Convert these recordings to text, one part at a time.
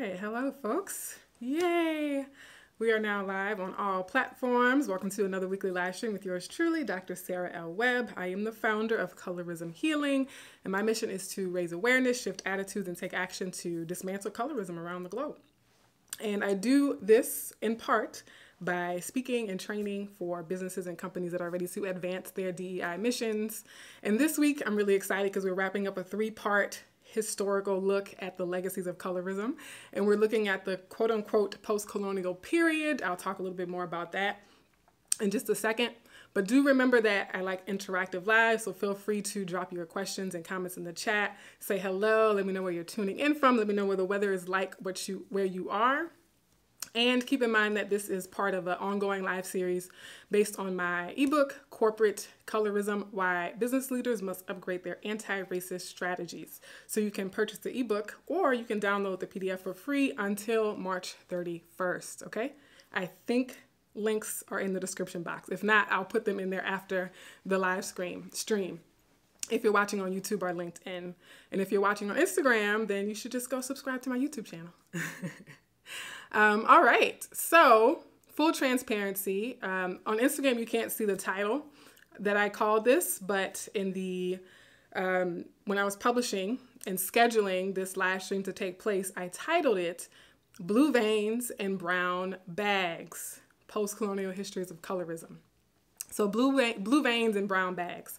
right, hello folks. Yay! We are now live on all platforms. Welcome to another weekly live stream with yours truly, Dr. Sarah L. Webb. I am the founder of Colorism Healing, and my mission is to raise awareness, shift attitudes, and take action to dismantle colorism around the globe. And I do this in part by speaking and training for businesses and companies that are ready to advance their DEI missions. And this week, I'm really excited because we're wrapping up a three part historical look at the legacies of colorism. And we're looking at the quote unquote post colonial period. I'll talk a little bit more about that in just a second. But do remember that I like interactive live, so feel free to drop your questions and comments in the chat. Say hello, let me know where you're tuning in from, let me know where the weather is like what you where you are. And keep in mind that this is part of an ongoing live series based on my ebook, Corporate Colorism Why Business Leaders Must Upgrade Their Anti Racist Strategies. So you can purchase the ebook or you can download the PDF for free until March 31st. Okay? I think links are in the description box. If not, I'll put them in there after the live stream. stream. If you're watching on YouTube or LinkedIn, and if you're watching on Instagram, then you should just go subscribe to my YouTube channel. Um, all right, so full transparency. Um, on Instagram, you can't see the title that I called this, but in the um, when I was publishing and scheduling this live stream to take place, I titled it "Blue Veins and Brown Bags: Post-Colonial Histories of Colorism." So blue blue veins and brown bags,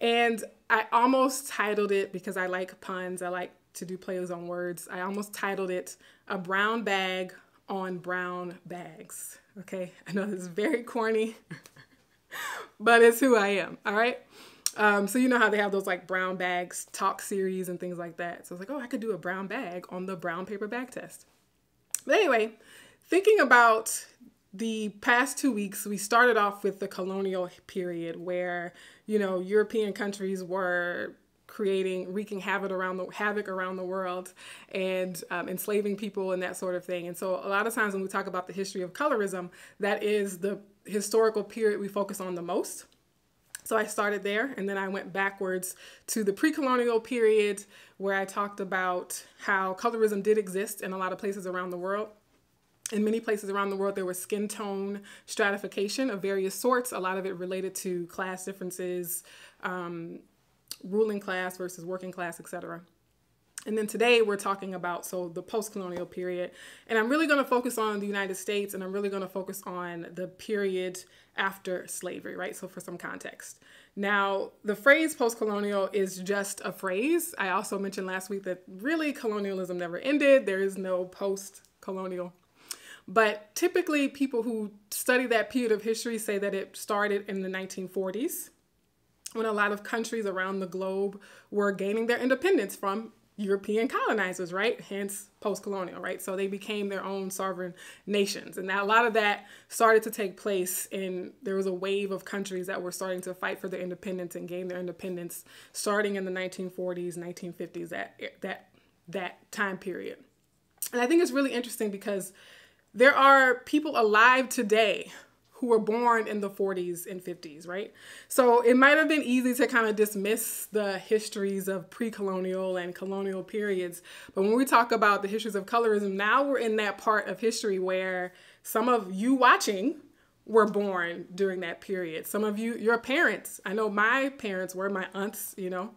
and I almost titled it because I like puns. I like to do plays on words. I almost titled it "A Brown Bag on brown bags. Okay, I know this is very corny, but it's who I am. All right. Um, so you know how they have those like brown bags talk series and things like that. So I was like, oh, I could do a brown bag on the brown paper bag test. But anyway, thinking about the past two weeks, we started off with the colonial period where, you know, European countries were creating wreaking havoc around the havoc around the world and um, enslaving people and that sort of thing. And so a lot of times when we talk about the history of colorism that is the historical period we focus on the most. So I started there and then I went backwards to the pre colonial period where I talked about how colorism did exist in a lot of places around the world. In many places around the world, there was skin tone stratification of various sorts, a lot of it related to class differences, um, ruling class versus working class, etc. And then today we're talking about so the post-colonial period, and I'm really going to focus on the United States, and I'm really going to focus on the period after slavery, right? So for some context. Now, the phrase post-colonial is just a phrase. I also mentioned last week that really colonialism never ended. There is no post-colonial. But typically people who study that period of history say that it started in the 1940s when a lot of countries around the globe were gaining their independence from European colonizers, right? Hence post colonial, right? So they became their own sovereign nations. And that, a lot of that started to take place, and there was a wave of countries that were starting to fight for their independence and gain their independence starting in the 1940s, 1950s, that, that, that time period. And I think it's really interesting because there are people alive today who were born in the 40s and 50s, right? So it might have been easy to kind of dismiss the histories of pre colonial and colonial periods. But when we talk about the histories of colorism, now we're in that part of history where some of you watching were born during that period. Some of you, your parents, I know my parents were my aunts, you know,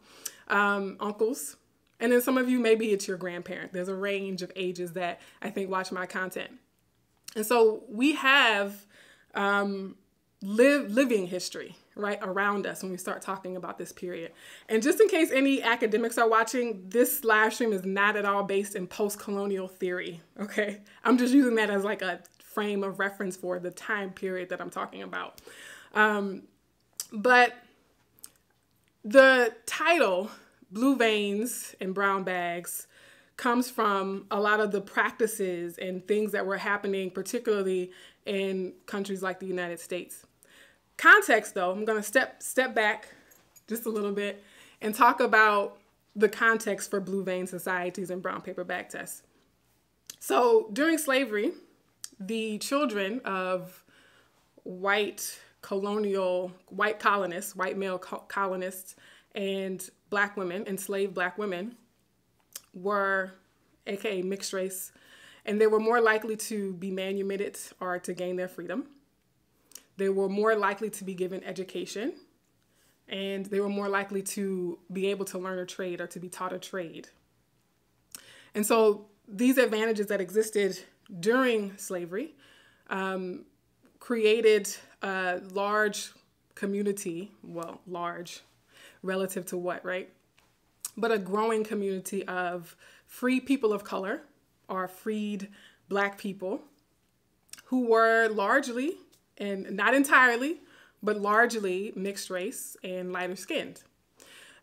um, uncles. And then some of you, maybe it's your grandparent. There's a range of ages that I think watch my content. And so we have um, live living history right around us when we start talking about this period. And just in case any academics are watching, this live stream is not at all based in post-colonial theory, okay? I'm just using that as like a frame of reference for the time period that I'm talking about. Um, but the title, Blue Veins and Brown Bags, comes from a lot of the practices and things that were happening, particularly in countries like the United States. Context though, I'm gonna step step back just a little bit and talk about the context for blue vein societies and brown paper bag tests. So during slavery, the children of white colonial, white colonists, white male co colonists, and black women, enslaved black women, were, aka mixed race, and they were more likely to be manumitted or to gain their freedom. They were more likely to be given education, and they were more likely to be able to learn a trade or to be taught a trade. And so these advantages that existed during slavery um, created a large community, well, large relative to what, right? But a growing community of free people of color or freed black people who were largely, and not entirely, but largely mixed race and lighter skinned.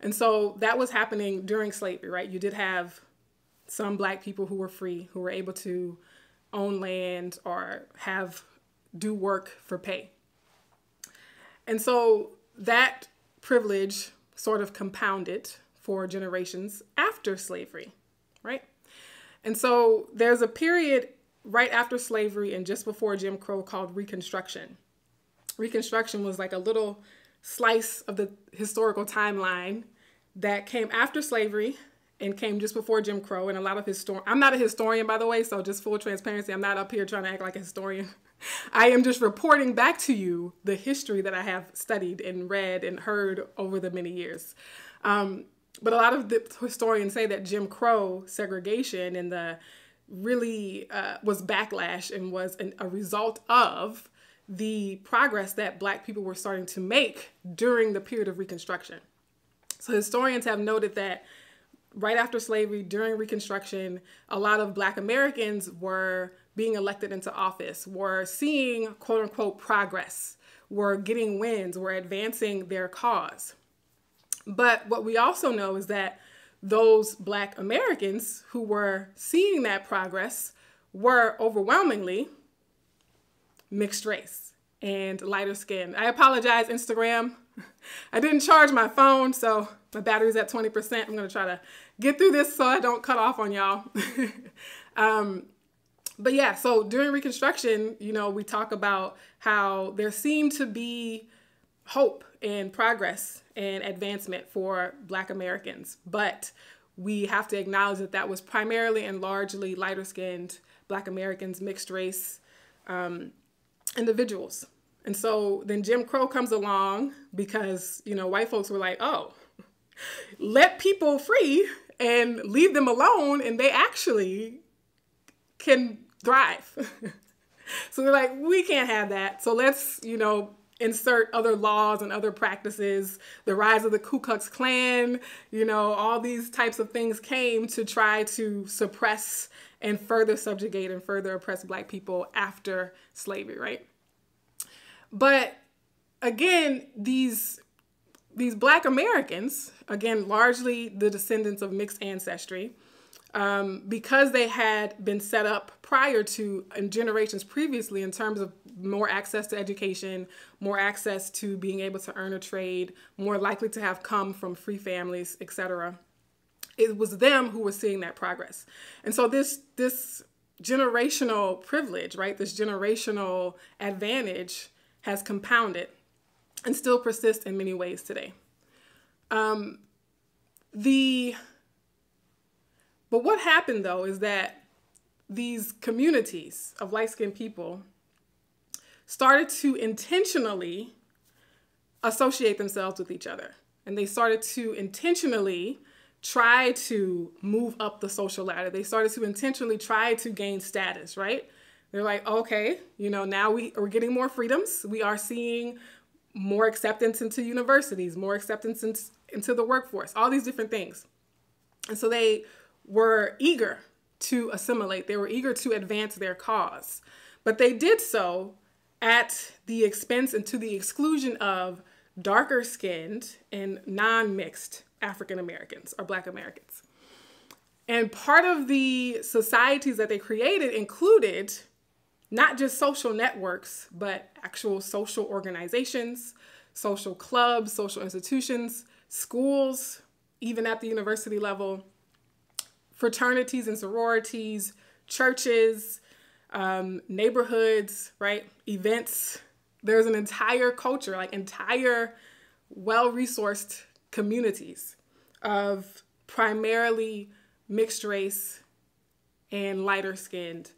And so that was happening during slavery, right? You did have some black people who were free, who were able to own land or have do work for pay. And so that privilege sort of compounded for generations after slavery? And so there's a period right after slavery and just before Jim Crow called Reconstruction. Reconstruction was like a little slice of the historical timeline that came after slavery and came just before Jim Crow. And a lot of historian, I'm not a historian, by the way, so just full transparency, I'm not up here trying to act like a historian. I am just reporting back to you the history that I have studied and read and heard over the many years. Um, but a lot of the historians say that Jim Crow segregation and the really uh, was backlash and was an, a result of the progress that Black people were starting to make during the period of Reconstruction. So historians have noted that right after slavery, during Reconstruction, a lot of Black Americans were being elected into office, were seeing quote unquote progress, were getting wins, were advancing their cause. But what we also know is that those Black Americans who were seeing that progress were overwhelmingly mixed race and lighter skin. I apologize, Instagram. I didn't charge my phone, so my battery's at 20%. I'm gonna try to get through this so I don't cut off on y'all. um, but yeah, so during Reconstruction, you know, we talk about how there seemed to be hope and progress and advancement for Black Americans, but we have to acknowledge that that was primarily and largely lighter skinned Black Americans, mixed race um, individuals. And so then Jim Crow comes along because, you know, white folks were like, oh, let people free and leave them alone, and they actually can thrive. so they're like, we can't have that. So let's, you know, insert other laws and other practices. The rise of the Ku Klux Klan, you know, all these types of things came to try to suppress and further subjugate and further oppress black people after slavery, right? But again, these these black Americans, again, largely the descendants of mixed ancestry, um, because they had been set up prior to generations previously in terms of more access to education, more access to being able to earn a trade, more likely to have come from free families, etc. It was them who were seeing that progress. And so this this generational privilege, right? This generational advantage has compounded and still persists in many ways today. Um, the but what happened though is that these communities of light skinned people started to intentionally associate themselves with each other. And they started to intentionally try to move up the social ladder. They started to intentionally try to gain status, right? They're like, okay, you know, now we are getting more freedoms. We are seeing more acceptance into universities, more acceptance in, into the workforce, all these different things. And so they were eager to assimilate, they were eager to advance their cause. But they did so at the expense and to the exclusion of darker skinned and non mixed African Americans or Black Americans. And part of the societies that they created included not just social networks, but actual social organizations, social clubs, social institutions, schools, even at the university level, fraternities and sororities, churches, um, neighborhoods, right? Events. There's an entire culture, like entire well resourced communities of primarily mixed race and lighter skinned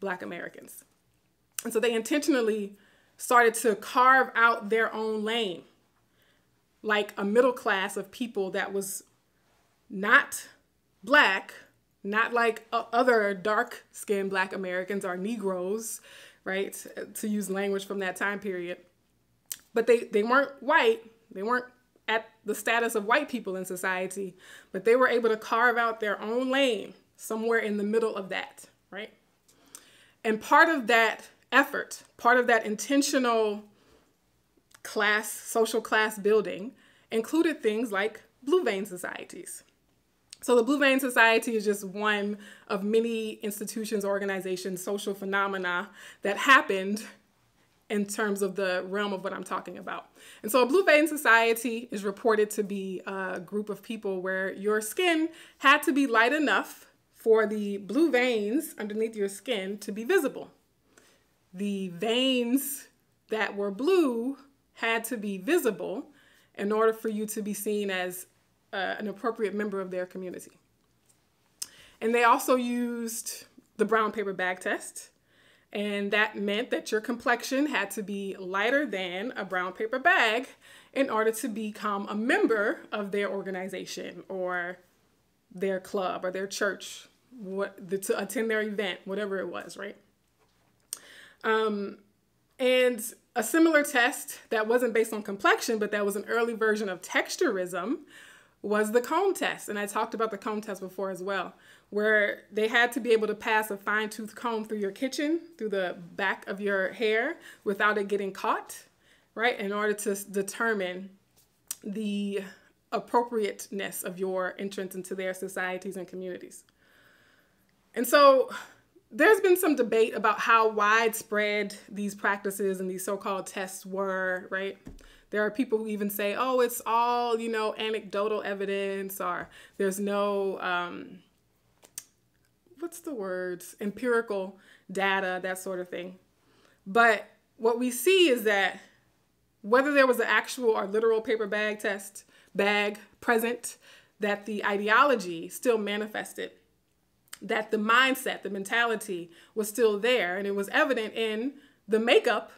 Black Americans. And so they intentionally started to carve out their own lane, like a middle class of people that was not Black, not like uh, other dark skinned Black Americans or Negroes, right? To use language from that time period. But they, they weren't white, they weren't at the status of white people in society, but they were able to carve out their own lane somewhere in the middle of that, right? And part of that effort, part of that intentional class, social class building included things like blue vein societies. So the Blue Vein Society is just one of many institutions, organizations, social phenomena that happened in terms of the realm of what I'm talking about. And so a Blue Vein Society is reported to be a group of people where your skin had to be light enough for the blue veins underneath your skin to be visible. The veins that were blue had to be visible in order for you to be seen as uh, an appropriate member of their community. And they also used the brown paper bag test. And that meant that your complexion had to be lighter than a brown paper bag in order to become a member of their organization or their club or their church what the, to attend their event, whatever it was, right? Um, and a similar test that wasn't based on complexion, but that was an early version of texturism, was the comb test. And I talked about the comb test before as well, where they had to be able to pass a fine tooth comb through your kitchen, through the back of your hair without it getting caught, right? In order to determine the appropriateness of your entrance into their societies and communities. And so there's been some debate about how widespread these practices and these so called tests were, right? There are people who even say, oh, it's all, you know, anecdotal evidence, or there's no, um, what's the words, empirical data, that sort of thing. But what we see is that whether there was an actual or literal paper bag test, bag present, that the ideology still manifested that the mindset, the mentality was still there. And it was evident in the makeup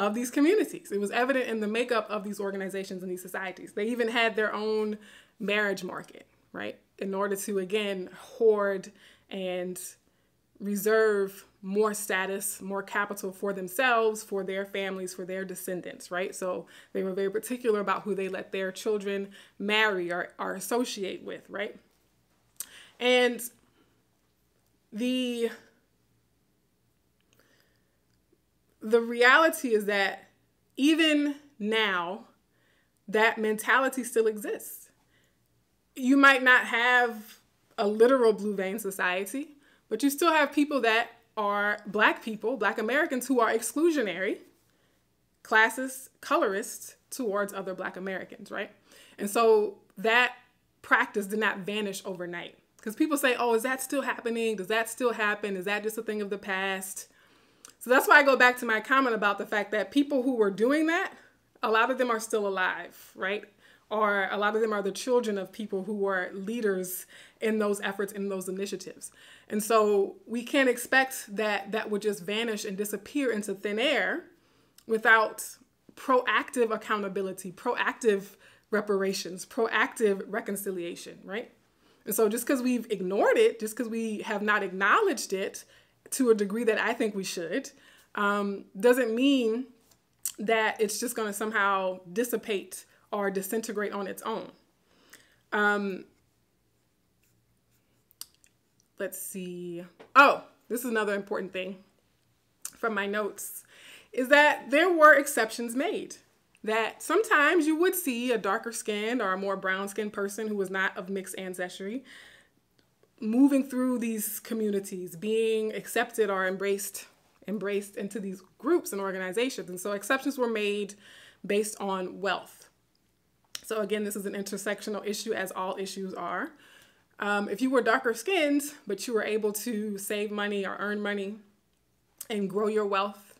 of these communities. It was evident in the makeup of these organizations and these societies. They even had their own marriage market, right? In order to, again, hoard and reserve more status, more capital for themselves, for their families, for their descendants, right? So they were very particular about who they let their children marry or, or associate with, right? And the the reality is that even now that mentality still exists you might not have a literal blue vein society but you still have people that are black people black americans who are exclusionary classist colorist towards other black americans right and so that practice did not vanish overnight because people say, oh, is that still happening? Does that still happen? Is that just a thing of the past? So that's why I go back to my comment about the fact that people who were doing that, a lot of them are still alive, right? Or a lot of them are the children of people who were leaders in those efforts, in those initiatives. And so we can't expect that that would just vanish and disappear into thin air without proactive accountability, proactive reparations, proactive reconciliation, right? And so just because we've ignored it, just because we have not acknowledged it to a degree that I think we should, um, doesn't mean that it's just going to somehow dissipate or disintegrate on its own. Um, let's see. Oh, this is another important thing from my notes is that there were exceptions made that sometimes you would see a darker skinned or a more brown skinned person who was not of mixed ancestry moving through these communities, being accepted or embraced embraced into these groups and organizations. And so exceptions were made based on wealth. So again, this is an intersectional issue as all issues are. Um, if you were darker skinned, but you were able to save money or earn money and grow your wealth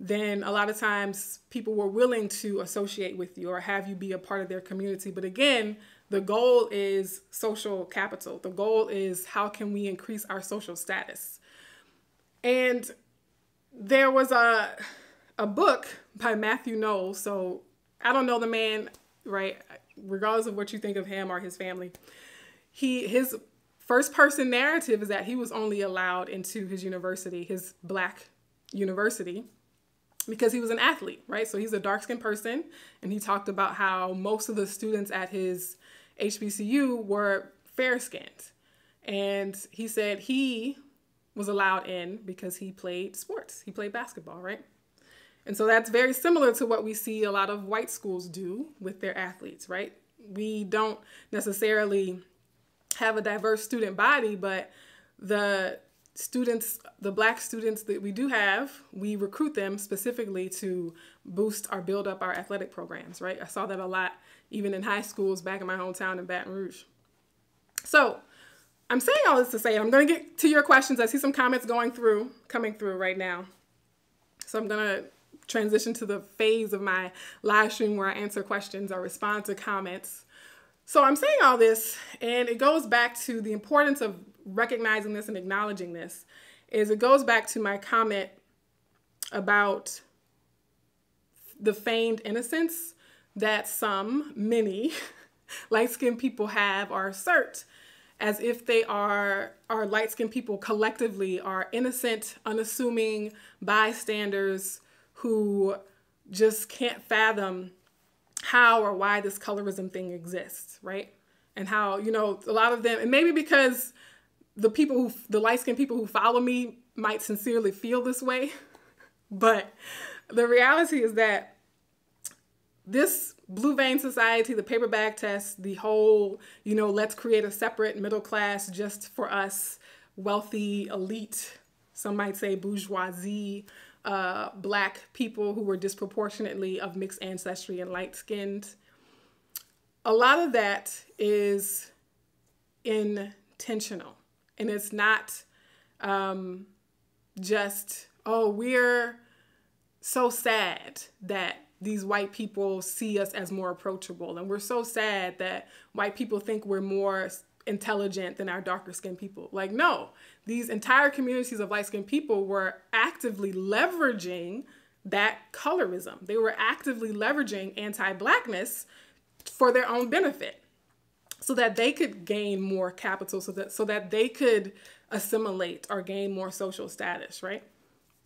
then a lot of times people were willing to associate with you or have you be a part of their community. But again, The goal is social capital. The goal is how can we increase our social status. And there was a a book by Matthew Knowles. So I don't know the man, right? Regardless of what you think of him or his family, he his first person narrative is that he was only allowed into his university, his black university, because he was an athlete, right? So he's a dark skinned person, and he talked about how most of the students at his HBCU were fair skinned. And he said he was allowed in because he played sports, he played basketball, right? And so that's very similar to what we see a lot of white schools do with their athletes, right? We don't necessarily have a diverse student body, but the students, the black students that we do have, we recruit them specifically to boost or build up our athletic programs, right? I saw that a lot even in high schools back in my hometown in Baton Rouge. So I'm saying all this to say I'm going to get to your questions. I see some comments going through, coming through right now. So I'm going to transition to the phase of my live stream where I answer questions or respond to comments. So I'm saying all this, and it goes back to the importance of recognizing this and acknowledging this. Is it goes back to my comment about the feigned innocence that some, many, light skinned people have or assert as if they are are light skinned people collectively are innocent, unassuming bystanders who just can't fathom how or why this colorism thing exists, right? And how, you know, a lot of them, and maybe because the people who, the light skinned people who follow me might sincerely feel this way, but the reality is that this blue vein society, the paper bag test, the whole, you know, let's create a separate middle class just for us, wealthy elite, some might say bourgeoisie uh, black people who were disproportionately of mixed ancestry and light skinned. A lot of that is intentional and it's not um, just, oh, we're so sad that these white people see us as more approachable. And we're so sad that white people think we're more intelligent than our darker skinned people. Like, no, these entire communities of light skinned people were actively leveraging that colorism. They were actively leveraging anti blackness for their own benefit so that they could gain more capital, so that, so that they could assimilate or gain more social status, right?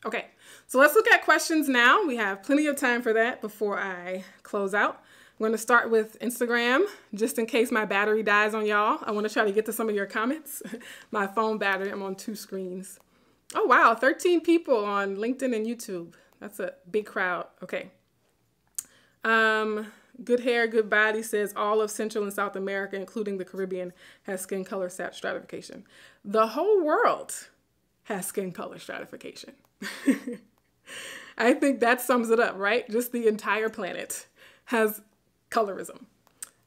Okay, so let's look at questions now. We have plenty of time for that before I close out. I'm going to start with Instagram, just in case my battery dies on y'all. I want to try to get to some of your comments. my phone battery, I'm on two screens. Oh, wow, 13 people on LinkedIn and YouTube. That's a big crowd. Okay. Um, good hair, good body says all of Central and South America, including the Caribbean, has skin color stratification. The whole world has skin color stratification. I think that sums it up, right? Just the entire planet has colorism.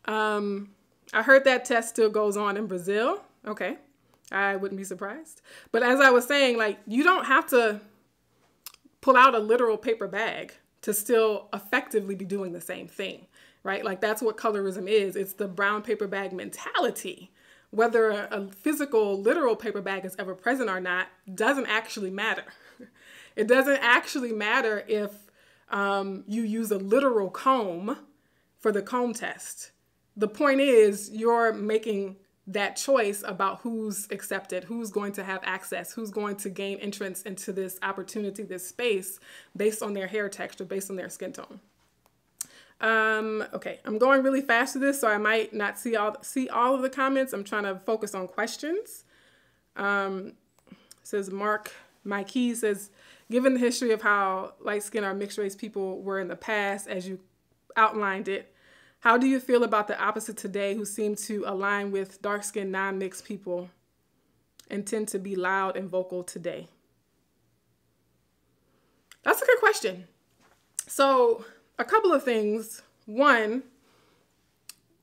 Um, I heard that test still goes on in Brazil. Okay, I wouldn't be surprised. But as I was saying, like, you don't have to pull out a literal paper bag to still effectively be doing the same thing, right? Like, that's what colorism is it's the brown paper bag mentality. Whether a, a physical, literal paper bag is ever present or not doesn't actually matter. It doesn't actually matter if um, you use a literal comb for the comb test. The point is, you're making that choice about who's accepted, who's going to have access, who's going to gain entrance into this opportunity, this space, based on their hair texture, based on their skin tone. Um, okay, I'm going really fast with this, so I might not see all see all of the comments. I'm trying to focus on questions. Um, says Mark Mikey says, given the history of how light skinned or mixed race people were in the past, as you outlined it. How do you feel about the opposite today who seem to align with dark skinned, non mixed people and tend to be loud and vocal today? That's a good question. So, a couple of things. One,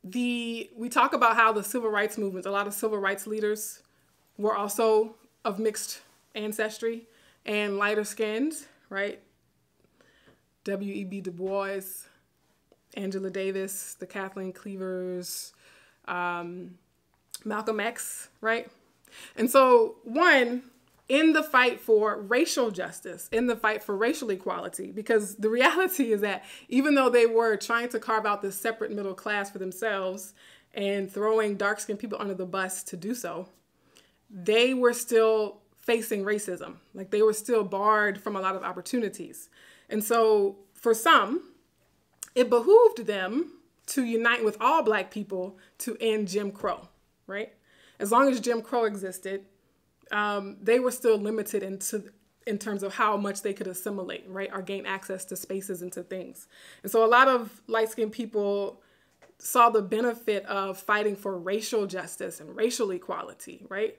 the we talk about how the civil rights movement, a lot of civil rights leaders were also of mixed ancestry and lighter skinned, right? W.E.B. Du Bois, Angela Davis, the Kathleen Cleavers, um, Malcolm X, right? And so, one, in the fight for racial justice, in the fight for racial equality, because the reality is that even though they were trying to carve out this separate middle class for themselves and throwing dark skinned people under the bus to do so, they were still facing racism. Like they were still barred from a lot of opportunities. And so for some, it behooved them to unite with all black people to end Jim Crow, right? As long as Jim Crow existed, um, they were still limited into in terms of how much they could assimilate, right, or gain access to spaces and to things. And so a lot of light skinned people saw the benefit of fighting for racial justice and racial equality, right?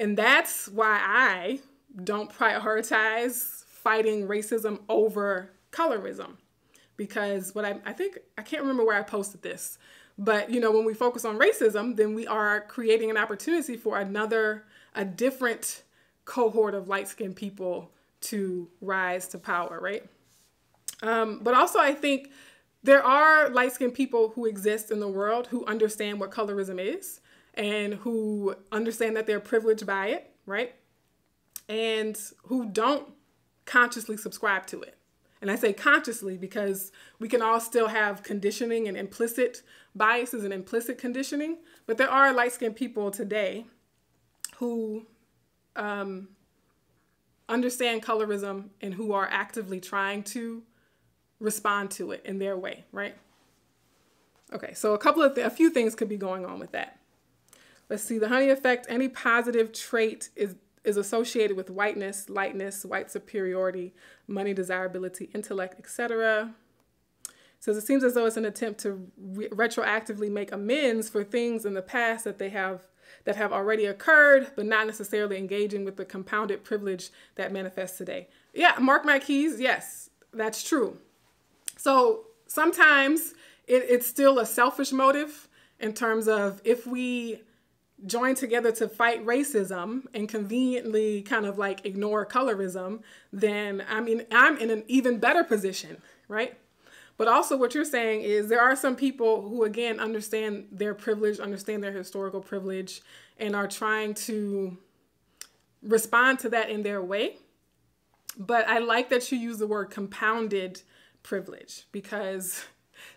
And that's why I don't prioritize fighting racism over colorism. Because what I, I think, I can't remember where I posted this, but you know, when we focus on racism, then we are creating an opportunity for another a different cohort of light skinned people to rise to power, right? Um, but also, I think there are light skinned people who exist in the world who understand what colorism is and who understand that they're privileged by it, right? And who don't consciously subscribe to it. And I say consciously because we can all still have conditioning and implicit biases and implicit conditioning, but there are light skinned people today who um, understand colorism and who are actively trying to respond to it in their way, right? Okay, so a couple of a few things could be going on with that. Let's see the honey effect. Any positive trait is is associated with whiteness, lightness, white superiority, money, desirability, intellect, etc. Says it seems as though it's an attempt to re- retroactively make amends for things in the past that they have that have already occurred, but not necessarily engaging with the compounded privilege that manifests today. Yeah, mark my keys. Yes, that's true. So sometimes it, it's still a selfish motive in terms of if we join together to fight racism and conveniently kind of like ignore colorism, then I mean, I'm in an even better position, right? But also, what you're saying is there are some people who, again, understand their privilege, understand their historical privilege, and are trying to respond to that in their way. But I like that you use the word compounded privilege because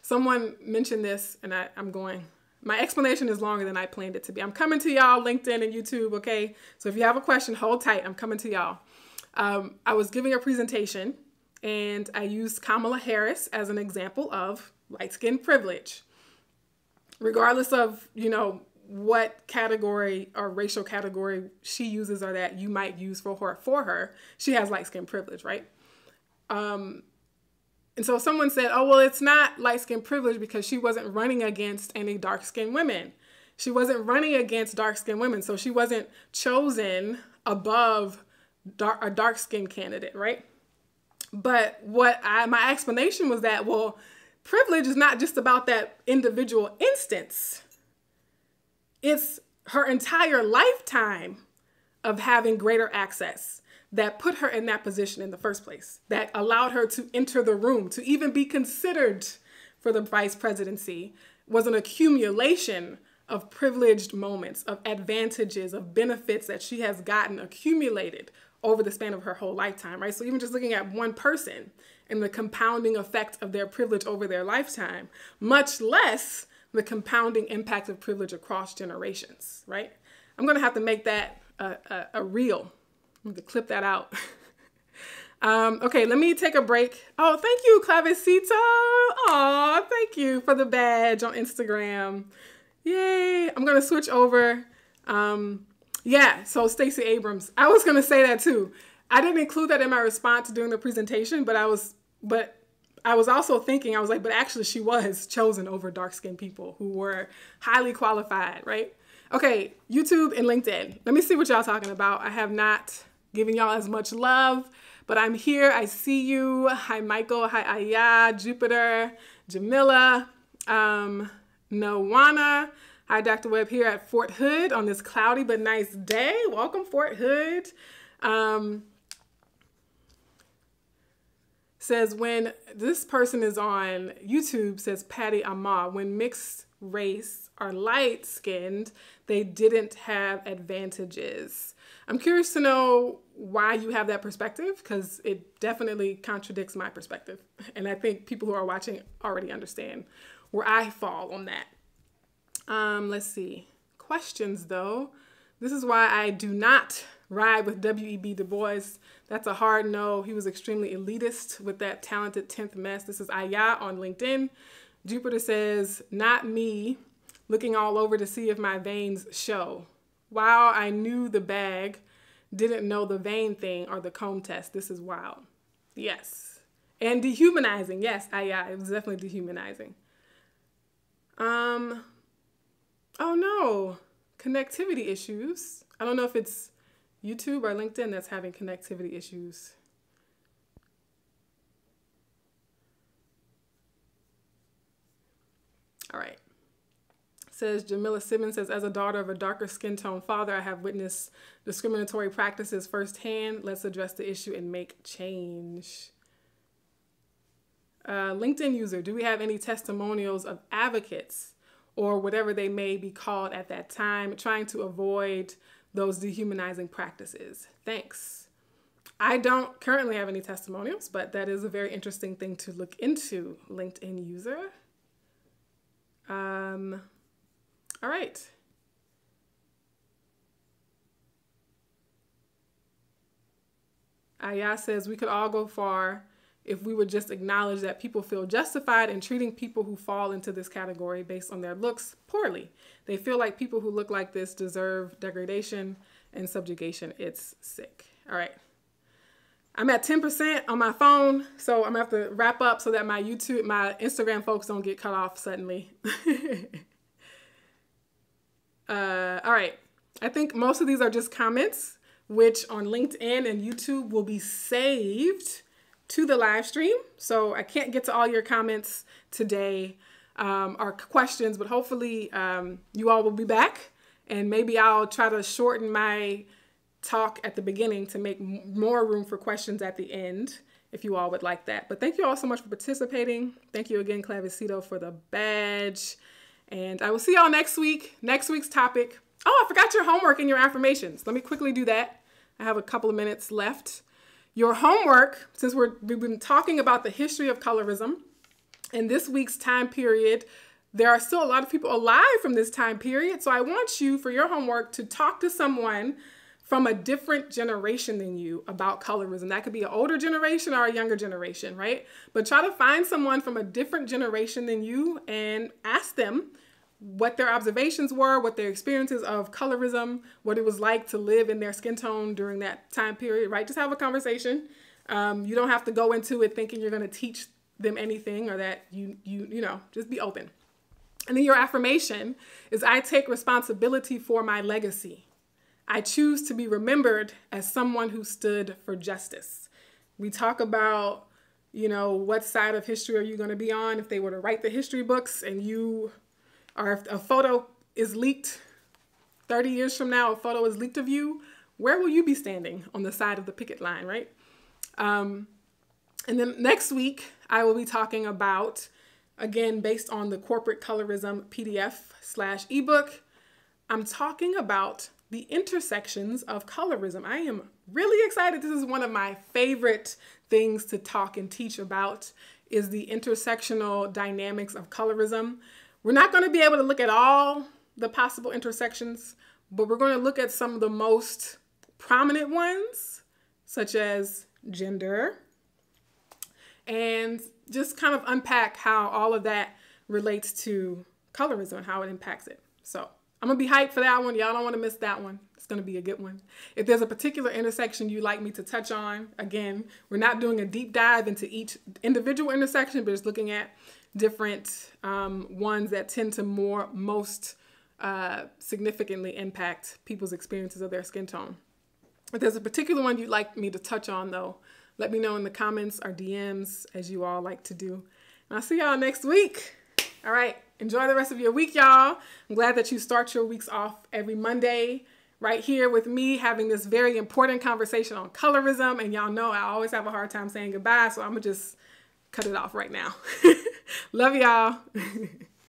someone mentioned this, and I, I'm going, my explanation is longer than I planned it to be. I'm coming to y'all, LinkedIn and YouTube, okay? So if you have a question, hold tight. I'm coming to y'all. Um, I was giving a presentation and I used Kamala Harris as an example of light skin privilege. Regardless of, you know, what category or racial category she uses or that you might use for her for her, she has light skin privilege, right? Um, and so someone said, oh, well, it's not light skin privilege because she wasn't running against any dark skinned women. She wasn't running against dark skinned women. So she wasn't chosen above dark, a dark skinned candidate, right? But what I, my explanation was that, well, privilege is not just about that individual instance, it's her entire lifetime of having greater access that put her in that position in the first place, that allowed her to enter the room, to even be considered for the vice presidency, was an accumulation of privileged moments, of advantages, of benefits that she has gotten accumulated over the span of her whole lifetime, right? So even just looking at one person and the compounding effect of their privilege over their lifetime, much less the compounding impact of privilege across generations, right? I'm gonna have to make that a, a, a reel. I'm gonna clip that out. um, okay, let me take a break. Oh, thank you, Clavicito. Oh, thank you for the badge on Instagram. Yay! I'm gonna switch over. Um, yeah, so Stacey Abrams. I was gonna say that too. I didn't include that in my response during the presentation, but I was but I was also thinking, I was like, but actually she was chosen over dark skinned people who were highly qualified, right? Okay, YouTube and LinkedIn. Let me see what y'all talking about. I have not given y'all as much love, but I'm here. I see you. Hi, Michael. Hi, Aya, Jupiter, Jamila, um, Nowana. Hi, Dr. Webb here at Fort Hood on this cloudy but nice day. Welcome, Fort Hood. Um, says when this person is on YouTube, says Patty Ama, when mixed race are light skinned, they didn't have advantages. I'm curious to know why you have that perspective because it definitely contradicts my perspective. And I think people who are watching already understand where I fall on that. Um, let's see. Questions though. This is why I do not ride with W.E.B. Du Bois. That's a hard no. He was extremely elitist with that talented 10th mess. This is Aya on LinkedIn. Jupiter says, Not me, looking all over to see if my veins show. Wow, I knew the bag, didn't know the vein thing or the comb test. This is wild. Yes. And dehumanizing. Yes, Aya, it was definitely dehumanizing. Um, oh no, connectivity issues. I don't know if it's YouTube or LinkedIn that's having connectivity issues. All right. Says Jamila Simmons says, as a daughter of a darker skin tone father, I have witnessed discriminatory practices firsthand. Let's address the issue and make change. Uh, LinkedIn user, do we have any testimonials of advocates or whatever they may be called at that time trying to avoid those dehumanizing practices? Thanks. I don't currently have any testimonials, but that is a very interesting thing to look into, LinkedIn user. Um, all right. Aya says we could all go far if we would just acknowledge that people feel justified in treating people who fall into this category based on their looks poorly. They feel like people who look like this deserve degradation and subjugation. It's sick. All right. I'm at 10% on my phone, so I'm gonna have to wrap up so that my YouTube, my Instagram folks don't get cut off suddenly. uh, all right. I think most of these are just comments, which on LinkedIn and YouTube will be saved to the live stream. So I can't get to all your comments today um, or questions, but hopefully um, you all will be back and maybe I'll try to shorten my talk at the beginning to make more room for questions at the end if you all would like that. But thank you all so much for participating. Thank you again, Clavicito, for the badge. And I will see y'all next week. Next week's topic. Oh, I forgot your homework and your affirmations. Let me quickly do that. I have a couple of minutes left. Your homework, since we're, we've been talking about the history of colorism, in this week's time period, there are still a lot of people alive from this time period. So I want you, for your homework, to talk to someone from a different generation than you about colorism. That could be an older generation or a younger generation, right? But try to find someone from a different generation than you and ask them what their observations were, what their experiences of colorism, what it was like to live in their skin tone during that time period, right? Just have a conversation. Um, you don't have to go into it thinking you're going to teach them anything or that you you you know just be open. And then your affirmation is I take responsibility for my legacy. I choose to be remembered as someone who stood for justice. We talk about, you know, what side of history are you going to be on if they were to write the history books and you or if a photo is leaked 30 years from now, a photo is leaked of you, where will you be standing on the side of the picket line, right? Um, and then next week, I will be talking about, again, based on the corporate colorism PDF slash ebook, I'm talking about the intersections of colorism. I am really excited. This is one of my favorite things to talk and teach about is the intersectional dynamics of colorism. We're not going to be able to look at all the possible intersections, but we're going to look at some of the most prominent ones, such as gender, and just kind of unpack how all of that relates to colorism and how it impacts it. So I'm gonna be hyped for that one. Y'all don't want to miss that one. It's gonna be a good one. If there's a particular intersection you'd like me to touch on, again, we're not doing a deep dive into each individual intersection, but just looking at different um, ones that tend to more most uh, significantly impact people's experiences of their skin tone. If there's a particular one you'd like me to touch on, though, let me know in the comments or DMs, as you all like to do. And I'll see y'all next week. All right, enjoy the rest of your week, y'all. I'm glad that you start your weeks off every Monday right here with me having this very important conversation on colorism. And y'all know I always have a hard time saying goodbye, so I'm gonna just cut it off right now. Love y'all.